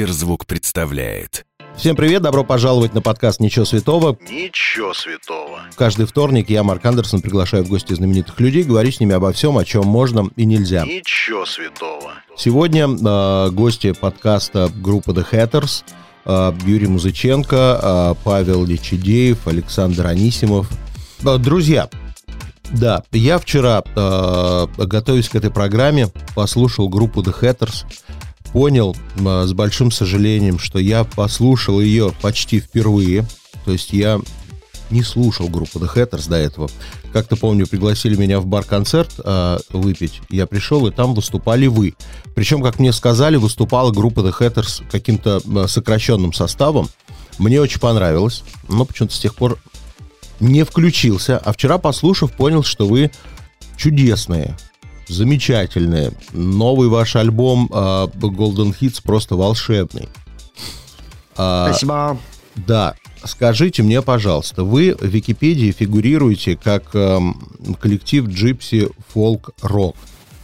Сберзвук представляет. Всем привет, добро пожаловать на подкаст «Ничего святого». Ничего святого. Каждый вторник я, Марк Андерсон, приглашаю в гости знаменитых людей, говорю с ними обо всем, о чем можно и нельзя. Ничего святого. Сегодня э, гости подкаста группы The Hatters, э, Юрий Музыченко, э, Павел Личидеев, Александр Анисимов. Э, друзья, да, я вчера, э, готовясь к этой программе, послушал группу The Hatters, понял э, с большим сожалением, что я послушал ее почти впервые. То есть я не слушал группу The Hatters до этого. Как-то помню, пригласили меня в бар-концерт э, выпить. Я пришел, и там выступали вы. Причем, как мне сказали, выступала группа The Hatters каким-то э, сокращенным составом. Мне очень понравилось, но почему-то с тех пор не включился. А вчера, послушав, понял, что вы чудесные, замечательные. Новый ваш альбом э, Golden Hits просто волшебный. А, Спасибо. Да, скажите мне, пожалуйста, вы в Википедии фигурируете как эм, коллектив Gypsy Folk Rock.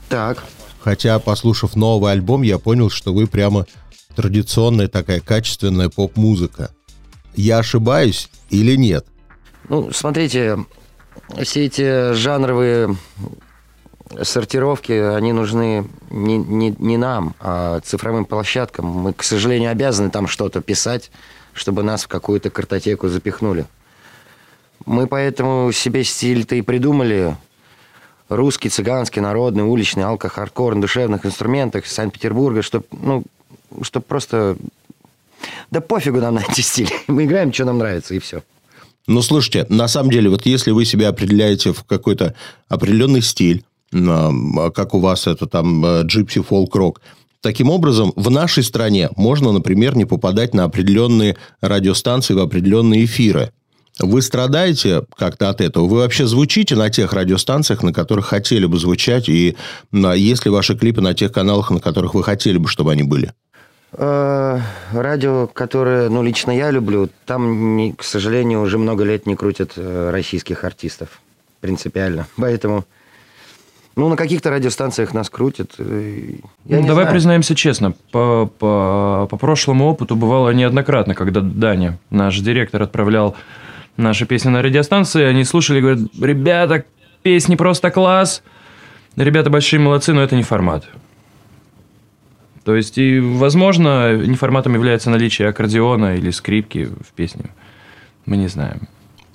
Так. Хотя, послушав новый альбом, я понял, что вы прямо традиционная такая качественная поп-музыка. Я ошибаюсь или нет? Ну, смотрите, все эти жанровые сортировки, они нужны не, не, не нам, а цифровым площадкам. Мы, к сожалению, обязаны там что-то писать, чтобы нас в какую-то картотеку запихнули. Мы поэтому себе стиль-то и придумали. Русский, цыганский, народный, уличный, алко-хардкор на душевных инструментах Санкт-Петербурга, чтобы, ну, чтоб просто... Да пофигу нам на эти стили. Мы играем, что нам нравится, и все. Ну, слушайте, на самом деле, вот если вы себя определяете в какой-то определенный стиль, как у вас это там джипси фолк рок, Таким образом, в нашей стране можно, например, не попадать на определенные радиостанции, в определенные эфиры. Вы страдаете как-то от этого? Вы вообще звучите на тех радиостанциях, на которых хотели бы звучать? И есть ли ваши клипы на тех каналах, на которых вы хотели бы, чтобы они были? Э, радио, которое, ну, лично я люблю, там, к сожалению, уже много лет не крутят э, российских артистов. Принципиально. Поэтому ну, на каких-то радиостанциях нас крутят. Я ну, давай знаю. признаемся честно, по, по, по прошлому опыту бывало неоднократно, когда Даня, наш директор, отправлял наши песни на радиостанции, они слушали и говорят, ребята, песни просто класс, ребята большие молодцы, но это не формат. То есть, и, возможно, не форматом является наличие аккордеона или скрипки в песне. Мы не знаем.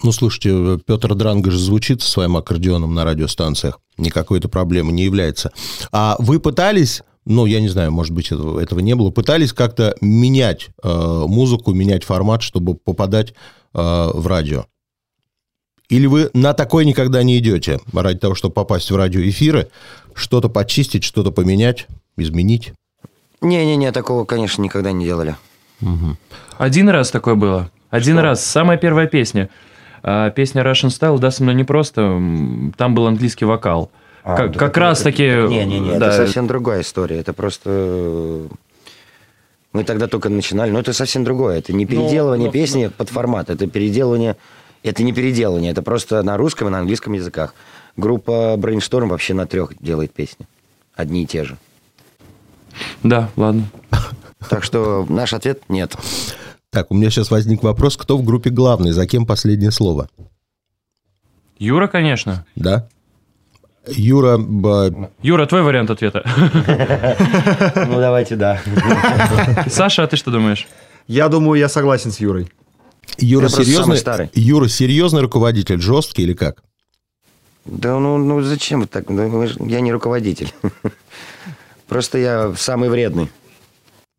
Ну, слушайте, Петр Дранга же звучит со своим аккордеоном на радиостанциях. Никакой это проблемы не является. А вы пытались ну, я не знаю, может быть, этого, этого не было, пытались как-то менять э, музыку, менять формат, чтобы попадать э, в радио? Или вы на такое никогда не идете, ради того, чтобы попасть в радиоэфиры, что-то почистить, что-то поменять, изменить? Не-не-не, такого, конечно, никогда не делали. Угу. Один раз такое было. Один что? раз. Самая первая песня – а песня Russian Style даст мне не просто, там был английский вокал. А, как, да как раз таки... Не-не-не, да. это совсем другая история. Это просто... Мы тогда только начинали, но это совсем другое. Это не ну, переделывание ну, песни. Ну. под формат, это переделывание... Это не переделывание, это просто на русском и на английском языках. Группа Brainstorm вообще на трех делает песни. Одни и те же. Да, ладно. Так что наш ответ – нет. Так, у меня сейчас возник вопрос, кто в группе главный, за кем последнее слово? Юра, конечно. Да? Юра... Юра, твой вариант ответа. Ну, давайте, да. Саша, а ты что думаешь? Я думаю, я согласен с Юрой. Юра серьезный, Юра серьезный руководитель, жесткий или как? Да ну, ну зачем так? Я не руководитель. Просто я самый вредный.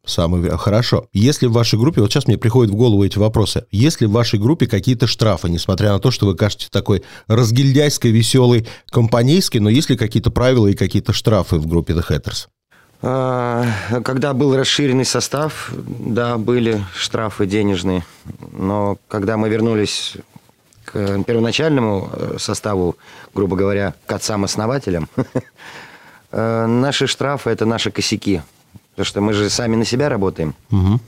Самый... Хорошо. Если в вашей группе, вот сейчас мне приходят в голову эти вопросы, если в вашей группе какие-то штрафы, несмотря на то, что вы кажете такой разгильдяйской, веселый, компанейский, но есть ли какие-то правила и какие-то штрафы в группе The Hatters? А, когда был расширенный состав, да, были штрафы денежные. Но когда мы вернулись к первоначальному э, составу, грубо говоря, к отцам-основателям, э, наши штрафы – это наши косяки – Потому что мы же сами на себя работаем. Угу.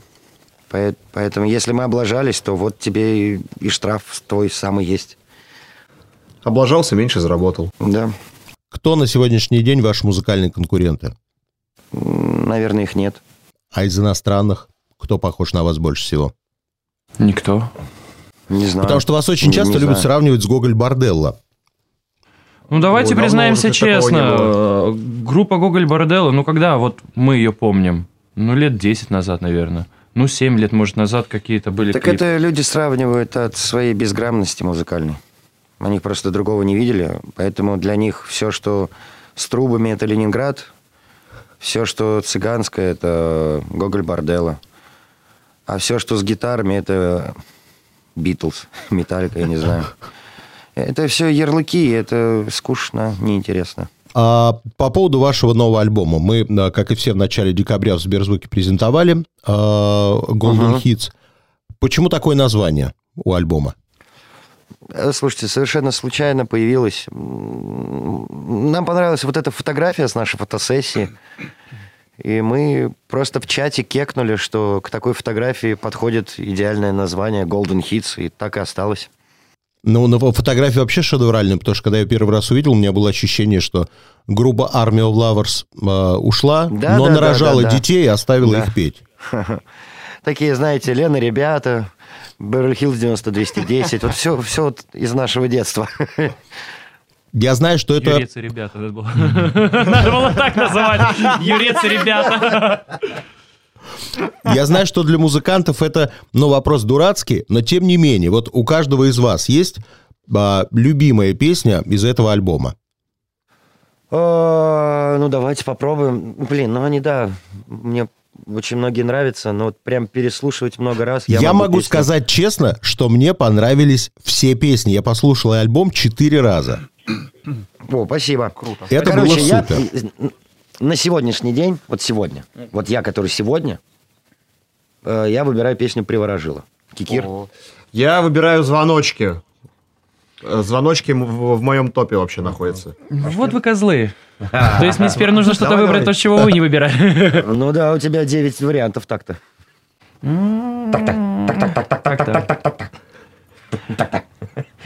Поэтому, если мы облажались, то вот тебе и штраф твой самый есть. Облажался, меньше заработал. Да. Кто на сегодняшний день ваши музыкальные конкуренты? Наверное, их нет. А из иностранных? кто похож на вас больше всего? Никто. Не знаю. Потому что вас очень часто не любят знаю. сравнивать с Гоголь Борделло. Ну, давайте Ой, признаемся честно. Группа Гоголь Борделло, ну, когда вот мы ее помним? Ну, лет 10 назад, наверное. Ну, 7 лет, может, назад какие-то были Так клипы. это люди сравнивают от своей безграмотности музыкальной. Они просто другого не видели, поэтому для них все, что с трубами, это Ленинград, все, что цыганское, это Гоголь Борделло. А все, что с гитарами, это Битлз, Металлика, я не знаю. Это все ярлыки, это скучно, неинтересно. А, по поводу вашего нового альбома. Мы, как и все, в начале декабря в Сберзвуке презентовали а, Golden Ага. Hits. Почему такое название у альбома? Э, Слушайте, совершенно случайно появилась. Нам понравилась вот эта фотография с нашей фотосессии. И мы просто в чате кекнули, что к такой фотографии подходит идеальное название Golden Hits, и так и осталось. Ну, на фотографии вообще шедевральная, потому что когда я первый раз увидел, у меня было ощущение, что группа Army of Lovers а, ушла, Да, но да, нарожала да, да. детей и оставила Да. их петь. Такие, знаете, Лена, ребята, Беверли-Хиллз 90-210, вот все, все вот из нашего детства. Я знаю, что это... Юрец и ребята. Надо было, надо было так называть. Юрец и ребята. Я знаю, что для музыкантов это, ну, вопрос дурацкий, но тем не менее, вот у каждого из вас есть а, любимая песня из этого альбома. А, Ну, давайте попробуем. Блин, ну они, да, мне очень многие нравятся, но вот прям переслушивать много раз. Я, могу песню- сказать честно, что мне понравились все песни. Я послушал альбом четыре раза. О, спасибо. Круто. Это Короче, было я супер. На сегодняшний день, вот сегодня, вот я, который сегодня, э, я выбираю песню «Приворожила». Кикир. Я выбираю звоночки. Э, Звоночки в, в моем топе вообще находятся. Вот вы козлы. То есть мне теперь нужно что-то выбрать, то, чего вы не выбирали. Ну да, у тебя 9 вариантов так-то. Так-то.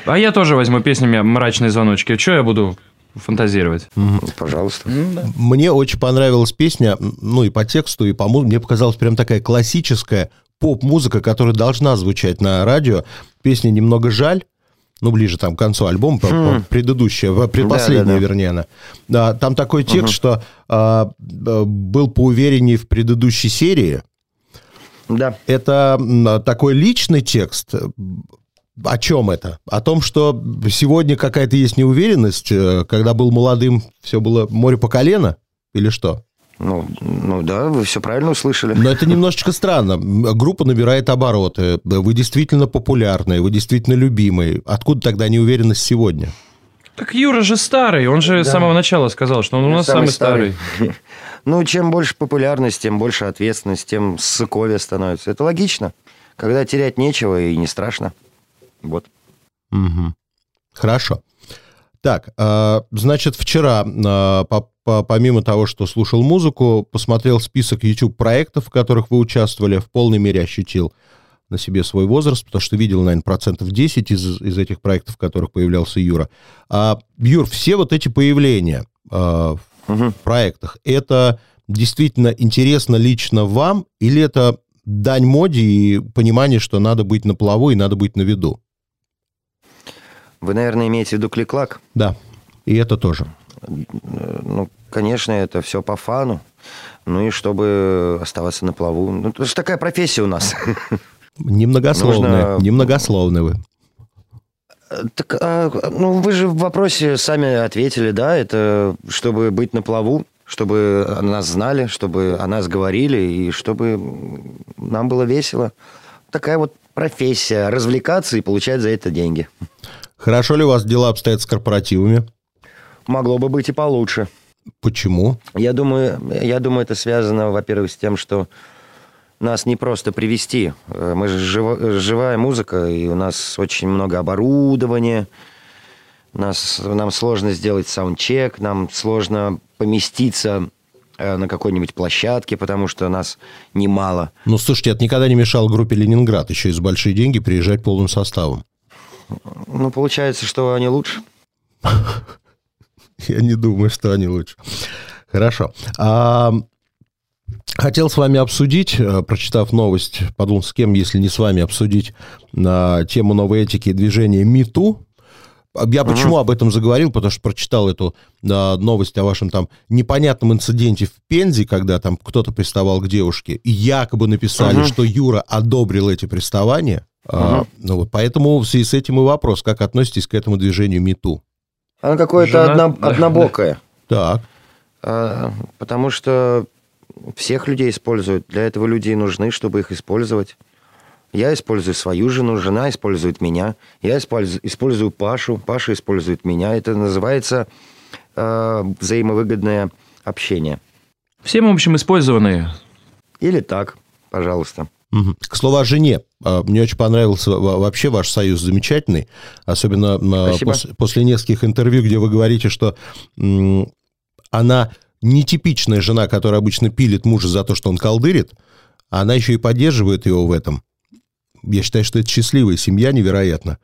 А я тоже возьму песнями «Мрачные звоночки». Че я буду фантазировать? Пожалуйста. Мне очень понравилась песня, ну и по тексту, и по музыке. Мне показалась прям такая классическая поп-музыка, которая должна звучать на радио. Песня «Немного жаль», ну, ближе там к концу альбома, по- предыдущая, предпоследняя, Да-да-да. вернее, она. Да, там такой текст, что а, а, был поувереннее в предыдущей серии. Да. Это такой личный текст. О чем это? О том, что сегодня какая-то есть неуверенность, э, когда был молодым, все было море по колено? Или что? Ну, ну да, вы все правильно услышали. Но это немножечко странно. Группа набирает обороты. Вы действительно популярные, вы действительно любимые. Откуда тогда неуверенность сегодня? Так Юра же старый, он же с самого начала сказал, что он у нас самый, старый. Ну, чем больше популярность, тем больше ответственность, тем ссыковее становится. Это логично. Когда терять нечего и не страшно. Вот. Мгм. Хорошо. Так, а, значит, вчера, а, по- по- помимо того, что слушал музыку, посмотрел список YouTube-проектов, в которых вы участвовали, в полной мере ощутил на себе свой возраст, потому что видел, наверное, процентов 10 из, из этих проектов, в которых появлялся Юра. А, Юр, все вот эти появления а, в проектах, это действительно интересно лично вам, или это дань моде и понимание, что надо быть на плаву и надо быть на виду? Вы, наверное, имеете в виду клик-клак? Да, и это тоже. Ну, конечно, это все по фану. Ну и чтобы оставаться на плаву. Ну, это же такая профессия у нас. Немногословные, Нужно- немногословные вы. Так, а, ну, вы же в вопросе сами ответили, да, это чтобы быть на плаву, чтобы о нас знали, чтобы о нас говорили, и чтобы нам было весело. Такая вот профессия, развлекаться и получать за это деньги. Хорошо ли у вас дела обстоят с корпоративами? Могло бы быть и получше. Почему? Я думаю, я думаю, это связано, во-первых, с тем, что нас не просто привести. Э, Мы же живо- живая музыка, и у нас очень много оборудования. Нас, нам сложно сделать саундчек, нам сложно поместиться на какой-нибудь площадке, потому что нас немало. Ну, слушайте, это никогда не мешало группе «Ленинград» еще и за большие деньги приезжать полным составом. Ну, получается, что они лучше. Я не думаю, что они лучше. Хорошо. А, Хотел с вами обсудить, э, прочитав новость, подумал, с кем, если не с вами, обсудить на тему новой этики движения МИТУ. Я почему об этом заговорил? Потому что прочитал эту а, новость о вашем там непонятном инциденте в Пензе, когда там кто-то приставал к девушке, и якобы написали, uh что Юра одобрил эти приставания. uh А, ну вот, поэтому в связи с этим и вопрос, как относитесь к этому движению МИТУ? Оно какое-то Жена... одно... однобокое. Так. А, потому что всех людей используют. Для этого люди и нужны, чтобы их использовать. Я использую свою жену, жена использует меня. Я использую, использую Пашу, Паша использует меня. Это называется э, взаимовыгодное общение. Все мы, в общем, использованные. Или так, пожалуйста. Угу. К слову о жене. А, мне очень понравился вообще ваш союз замечательный, особенно а, пос, после нескольких интервью, где вы говорите, что она нетипичная жена, которая обычно пилит мужа за то, что он колдырит, а она еще и поддерживает его в этом. Я считаю, что это счастливая семья невероятно,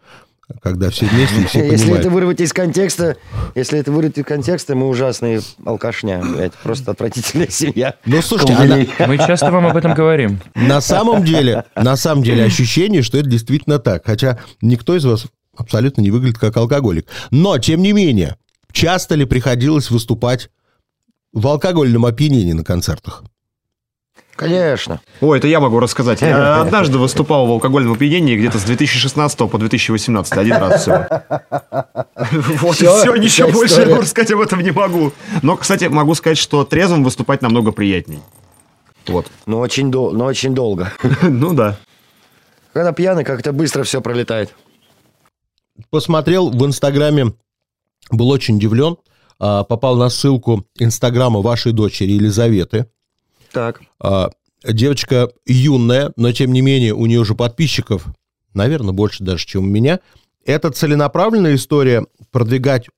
когда все вместе и все понимают. Если это вырвать из контекста, если это вырвать из контекста, мы ужасные алкашня. Это просто отвратительная семья. Ну, слушайте, она... мы часто вам об этом говорим. На самом деле, на самом деле ощущение, что это действительно так. Хотя никто из вас абсолютно не выглядит как алкоголик. Но, тем не менее, часто ли приходилось выступать в алкогольном опьянении на концертах? Конечно. О, это я могу рассказать. Я однажды выступал в алкогольном опьянении где-то с 2016 по 2018. Один раз всего. Вот и все, ничего больше я рассказать об этом не могу. Но, кстати, могу сказать, что трезвым выступать намного приятней. Вот. Но очень, дол- но очень долго. Ну да. Когда пьяный, как-то быстро все пролетает. Посмотрел в Инстаграме, был очень удивлен. А, попал на ссылку Инстаграма вашей дочери Елизаветы. Так. А, девочка юная, но тем не менее у нее уже подписчиков, наверное, больше даже, чем у меня. Это целенаправленная история продвигать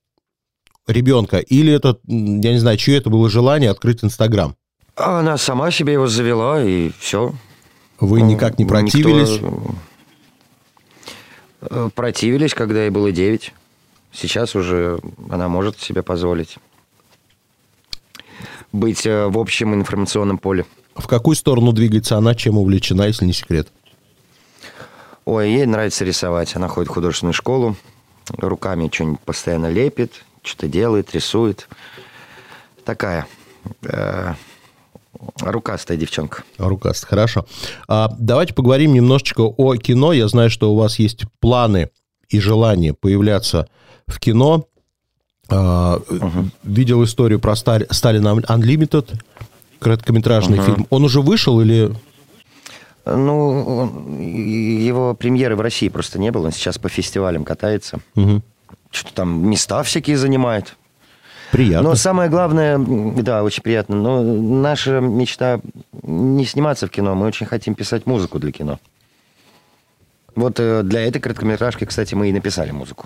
ребенка или это, я не знаю, чье это было желание открыть Инстаграм? Она сама себе его завела, и все. Вы никак не противились? Никто... Э, противились, когда ей было 9. Сейчас уже она может себе позволить быть э, в общем информационном поле. В какую сторону двигается она, чем увлечена, если не секрет? Ой, ей нравится рисовать. Она ходит в художественную школу, руками что-нибудь постоянно лепит, что-то делает, рисует. Такая э, рукастая девчонка. Рукастая, хорошо. А, давайте поговорим немножечко о кино. Я знаю, что у вас есть планы и желание появляться в кино. Uh-huh. Видел историю про Сталин Unlimited, короткометражный uh-huh. фильм. Он уже вышел или... Ну, его премьеры в России просто не было. Он сейчас по фестивалям катается. Uh-huh. Что-то там места всякие занимает. Приятно. Но самое главное, да, очень приятно. Но наша мечта не сниматься в кино. Мы очень хотим писать музыку для кино. Вот э, для этой короткометражки, кстати, мы и написали музыку.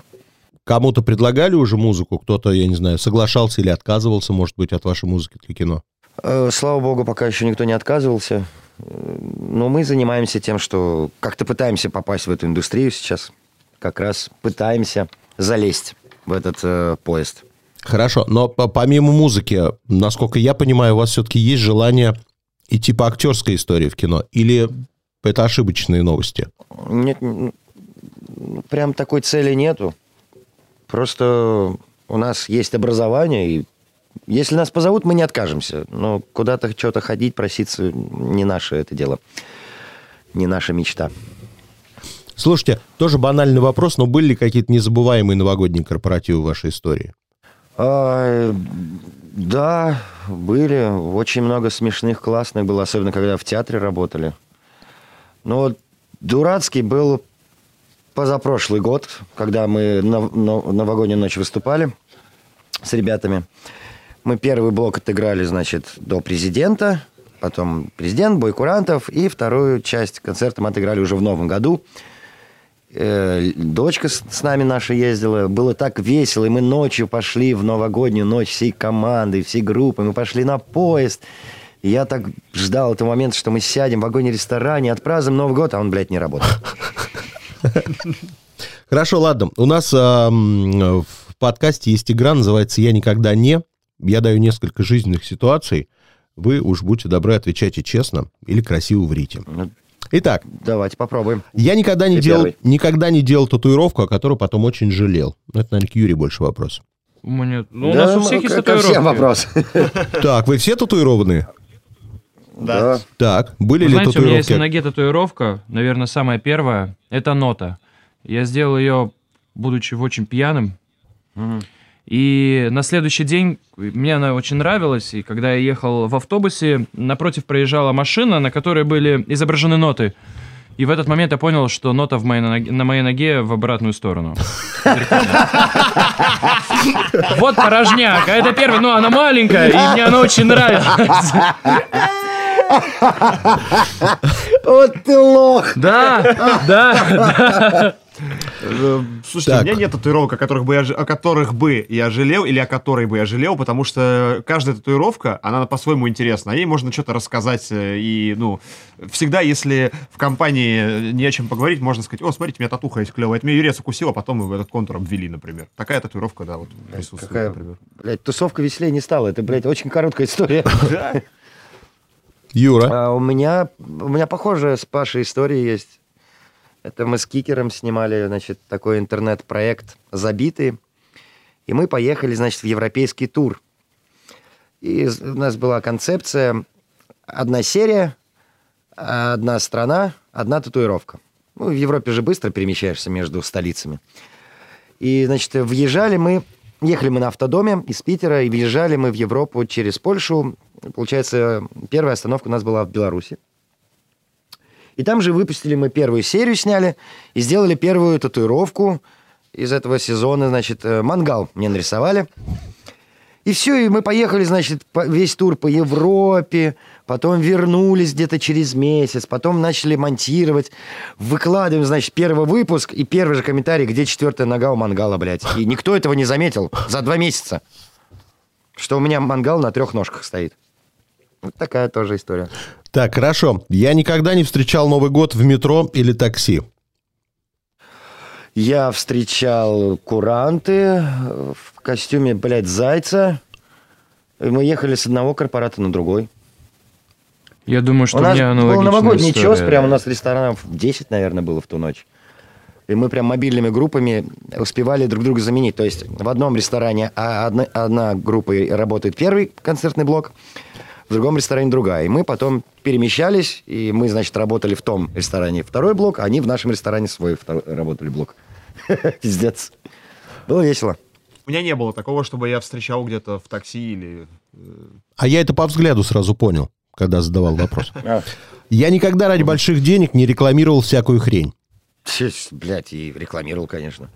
Кому-то предлагали уже музыку, кто-то, я не знаю, соглашался или отказывался, может быть, от вашей музыки для кино? Э, слава богу, пока еще никто не отказывался. Но мы занимаемся тем, что как-то пытаемся попасть в эту индустрию сейчас. Как раз пытаемся залезть в этот э, поезд. Хорошо, но помимо музыки, насколько я понимаю, у вас все-таки есть желание идти по актерской истории в кино? Или это ошибочные новости? Нет, прям такой цели нету. Просто у нас есть образование, и если нас позовут, мы не откажемся. Но куда-то что-то ходить, проситься, не наше это дело. Не наша мечта. Слушайте, тоже банальный вопрос, но были ли какие-то незабываемые новогодние корпоративы в вашей истории? А, да, были. Очень много смешных, классных было, особенно когда в театре работали. Но вот дурацкий был позапрошлый год, когда мы на, на новогоднюю ночь выступали с ребятами. Мы первый блок отыграли, значит, до президента, потом президент, бой курантов, и вторую часть концерта мы отыграли уже в новом году. Э, дочка с, нами наша ездила, было так весело, и мы ночью пошли в новогоднюю ночь всей командой, всей группой, мы пошли на поезд. Я так ждал этого момента, что мы сядем в вагоне-ресторане, отпразднуем Новый год, а он, блядь, не работает. Хорошо, ладно. У нас а, в подкасте есть игра, называется «Я никогда не». Я даю несколько жизненных ситуаций. Вы уж будьте добры, отвечайте честно или красиво врите. Ну, Итак, давайте попробуем. я никогда не Ты делал, первый. никогда не делал татуировку, о которой потом очень жалел. Ну, Это, наверное, к Юрию больше вопрос. У меня- ну, у Да, нас у ну, всех есть татуировки. всем вопрос. Так, вы все татуированные? Да. Так, были Вы ли знаете, у меня есть на татуировки? ноге татуировка, наверное, самая первая. Это нота. Я сделал ее, будучи очень пьяным. И на следующий день мне она очень нравилась. И когда я ехал в автобусе, напротив проезжала машина, на которой были изображены ноты. И в этот момент я понял, что нота в моей ноге- на моей ноге в обратную сторону. Вот порожняк. А это первый, ну она маленькая, и мне она очень нравилась. Вот ты лох! Да, да, Э, Слушайте, Так. у меня нет татуировок, о которых, бы я, ж- о которых бы я жалел или о которой бы я жалел, потому что каждая татуировка, она по-своему интересна. О ней можно что-то рассказать. э, И, ну, всегда, если в компании не о чем поговорить, можно сказать, о, смотрите, у меня татуха есть клевая. Это меня юрец укусил, а потом мы этот контур обвели, например. Такая татуировка, да, вот присутствует, Какая, например. блядь, тусовка веселее не стала. Это, блядь, очень короткая история. Юра, А у меня, у меня похожая с Пашей история есть. Это мы с Кикером снимали, значит, такой интернет-проект «Забитые». И мы поехали, значит, в европейский тур. И у нас была концепция одна серия, одна страна, одна татуировка. Ну, в Европе же быстро перемещаешься между столицами. И, значит, въезжали мы, ехали мы на автодоме из Питера, и въезжали мы в Европу через Польшу. Получается, первая остановка у нас была в Беларуси. И там же выпустили мы первую серию, сняли, и сделали первую татуировку из этого сезона, значит, э, мангал мне нарисовали. И все, и мы поехали, значит, весь тур по Европе, потом вернулись где-то через месяц, потом начали монтировать, выкладываем, значит, первый выпуск и первый же комментарий, где четвертая нога у мангала, блядь. И никто этого не заметил за два месяца, что у меня мангал на трех ножках стоит. Вот такая тоже история. так, хорошо. Я никогда не встречал Новый год в метро или такси. Я встречал куранты в костюме, блядь, зайца. И мы ехали с одного корпората на другой. Я думаю, что у нас меня был новогодний история. чес, прям у нас ресторанов 10, наверное, было в ту ночь. И мы прям мобильными группами успевали друг друга заменить. То есть в одном ресторане а, одна, одна группа работает первый концертный блок, в другом ресторане другая. И мы потом перемещались, и мы, значит, работали в том ресторане второй блок, а они в нашем ресторане свой второй, работали блок. Пиздец. Было весело. У меня не было такого, чтобы я встречал где-то в такси или... А я это по взгляду сразу понял, когда задавал вопрос. А. Я никогда ради больших денег не рекламировал всякую хрень. Блять, и рекламировал, конечно.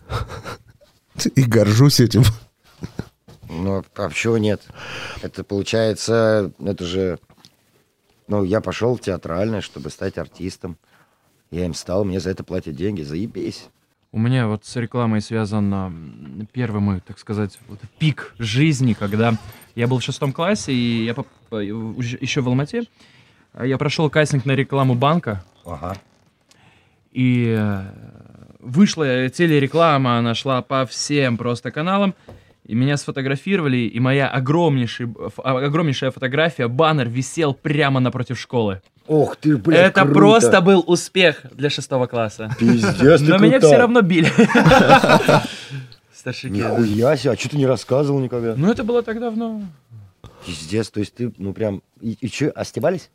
И горжусь этим. Ну, а чего нет? Это получается, это же... Ну, я пошел в театральное, чтобы стать артистом. Я им стал, мне за это платят деньги. Заебись. У меня вот с рекламой связан первый мой, так сказать, вот пик жизни, когда я был в шестом классе, и я поп- э, еще в Алмате. а Я прошел кастинг на рекламу банка, Ага. и э, вышла телереклама, она шла по всем просто каналам, и меня сфотографировали, и моя огромнейшая, огромнейшая фотография, баннер висел прямо напротив школы. Ох ты, блядь, Это круто. просто был успех для шестого класса. Пиздец, ты Но меня все равно били. Старшики. Нихуя себе, а что ты не рассказывал никогда? Ну, это было так давно. Пиздец, то есть ты, ну прям... И, и что, остебались?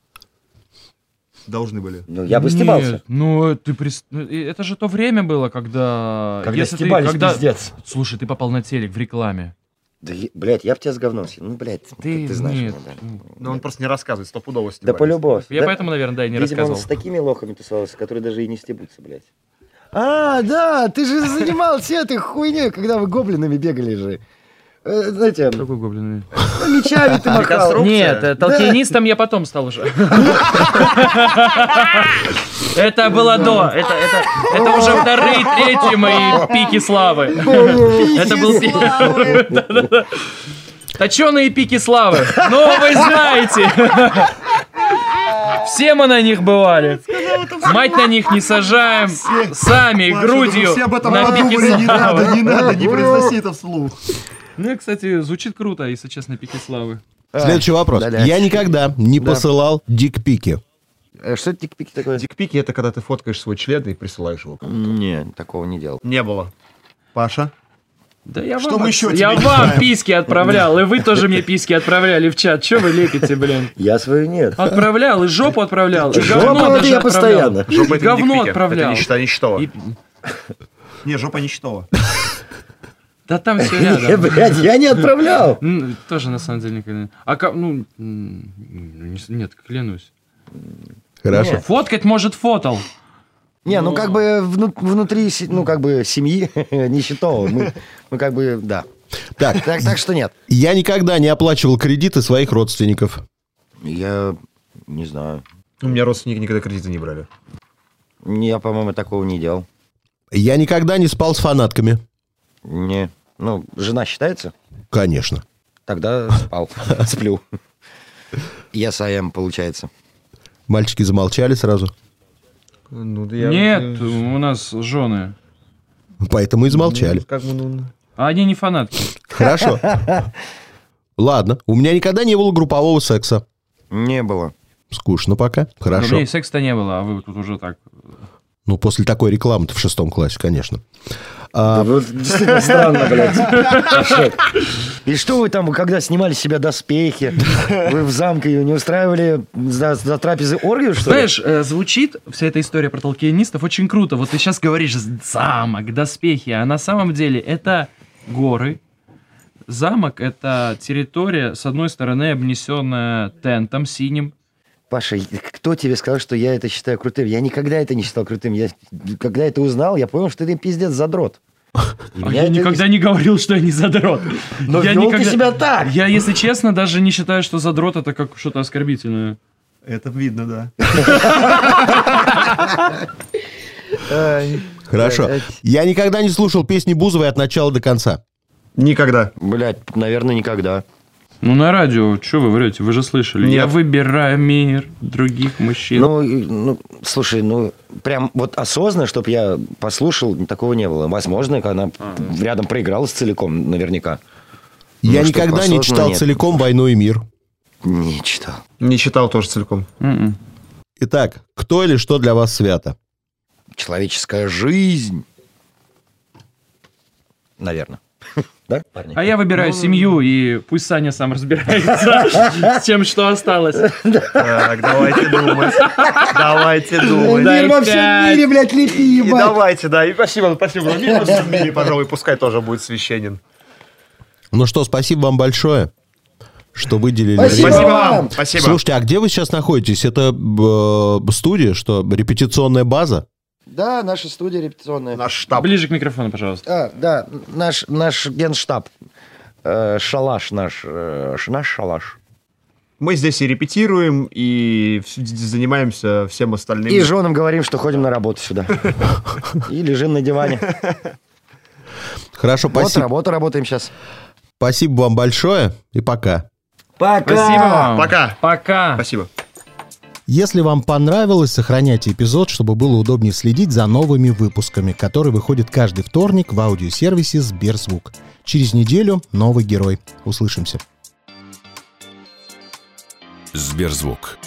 Должны были. Ну, я бы Нет, стебался. Ну, ты прис- ну, это же то время было, когда... Когда если ты- стебались, когда- пиздец. Слушай, ты попал на телек в рекламе. Да, блядь, я в тебя с говном съел. Ну, блядь, ты, ты знаешь. нет. меня, да. Но он просто не рассказывает, стопудово Да стебались. по-любому. Я Да- поэтому, наверное, да, и не Видимо, рассказывал. он с такими лохами тусовался, которые даже и не стебутся, блядь. А, да, ты же занимался этой хуйней, когда вы гоблинами бегали же. Э, Знаете, Какой гоблин? Мечами ты махал. Нет, э, толкинистом я потом стал уже. Это было до. Это, это, это уже вторые, третьи мои пики славы. Это был. Да-да-да. Точеные пики славы. Ну, вы знаете. Все мы на них бывали. Мать на них не сажаем. Сами, грудью. Все об этом на пике подумали, не славы. надо, не надо, не произноси это вслух. Ну, кстати, звучит круто, если честно, пики славы. Следующий вопрос. да-да. Я никогда не Да. посылал дикпики. Э, Что это тик-пики такое? Дикпики это когда ты фоткаешь свой член и присылаешь его. Не, такого не делал. Не было. Паша? Да я Что вам, мы еще я вам писки отправлял, и вы тоже мне писки отправляли в чат. Че вы лепите, блин? Я свою нет. Отправлял, и жопу отправлял, и Жопу говно даже я отправлял. постоянно. Жопа это не говно дикпики. отправлял. Это не считай. И- Не, жопа не считала. Да там все Не, рядом. блядь, я не отправлял. Тоже на самом деле никогда. не- А как, ну, не- нет, клянусь. Хорошо. Фоткать может фотал. Не, ну как бы вну- внутри, ну как бы семьи нищетово. Мы, мы как бы, да. Так, Так, так что нет. я никогда не оплачивал кредиты своих родственников. Я не знаю. У меня родственники никогда кредиты не брали. Я, по-моему, такого не делал. Я никогда не спал с фанатками. Не. Ну, жена считается? Конечно. Тогда спал. Сплю. Я САМ, получается. Мальчики замолчали сразу. Ну, да я- Нет, у нас жены. Поэтому и замолчали. Как бы, ну... А они не фанатки. Хорошо. Ладно. У меня никогда не было группового секса. Не было. Скучно пока. У Хорошо. меня и секса не было, а вы тут уже так. Ну, после такой рекламы-то в шестом классе, конечно. Да А, вот действительно странно, блядь. И что вы там, когда снимали с себя доспехи, вы в замке не устраивали за, за трапезы оргию, что ли? Знаешь, э, звучит вся эта история про толкиенистов очень круто. Вот ты сейчас говоришь замок, доспехи, а на самом деле это горы. Замок — это территория, с одной стороны, обнесенная тентом синим. Паша, кто тебе сказал, что я это считаю крутым? Я никогда это не считал крутым. Я, когда это узнал, я понял, что ты пиздец задрот. А я это никогда не говорил, что я не задрот. Но я ты себя так. Я, если честно, даже не считаю, что задрот это как что-то оскорбительное. Это видно, да. хорошо. Я никогда не слушал песни Бузовой от начала до конца. Никогда. Блять, наверное, никогда. Ну, на радио, что вы врете? Вы же слышали. Нет. Я выбираю мир других мужчин. Ну, ну, слушай, ну, прям вот осознанно, чтобы я послушал, такого не было. Возможно, она рядом проигралась целиком, наверняка. Я Ну, никогда не читал нет. целиком «Войну и мир». Не читал. Не читал тоже целиком. М-м. Итак, кто или что для вас свято? Человеческая жизнь. Наверное. Да, парни? А я выбираю семью, и пусть Саня сам разбирается с тем, что осталось. Так, давайте думать. Давайте думать. Дай пять. блядь, лепи, И давайте, да. И спасибо, спасибо. Мир во всем мире, пожалуй, пускай тоже будет священен. Ну что, спасибо вам большое, что выделили Спасибо время. Спасибо вам. вам. Спасибо. Слушайте, а где вы сейчас находитесь? Это э, студия, что, репетиционная база? Да, наша студия репетиционная. Наш штаб. Ближе к микрофону, пожалуйста. А, да, наш, наш генштаб. Э, шалаш наш. э, наш шалаш. Мы здесь и репетируем, и занимаемся всем остальным. И женам говорим, что ходим на работу сюда. И лежим на диване. Хорошо, Вот спасибо. работу работаем сейчас. Спасибо вам большое и пока. Пока! Спасибо вам. Пока. Пока. Спасибо. Если вам понравилось, сохраняйте эпизод, чтобы было удобнее следить за новыми выпусками, которые выходят каждый вторник в аудиосервисе Сберзвук. Через неделю новый герой. Услышимся. Сберзвук.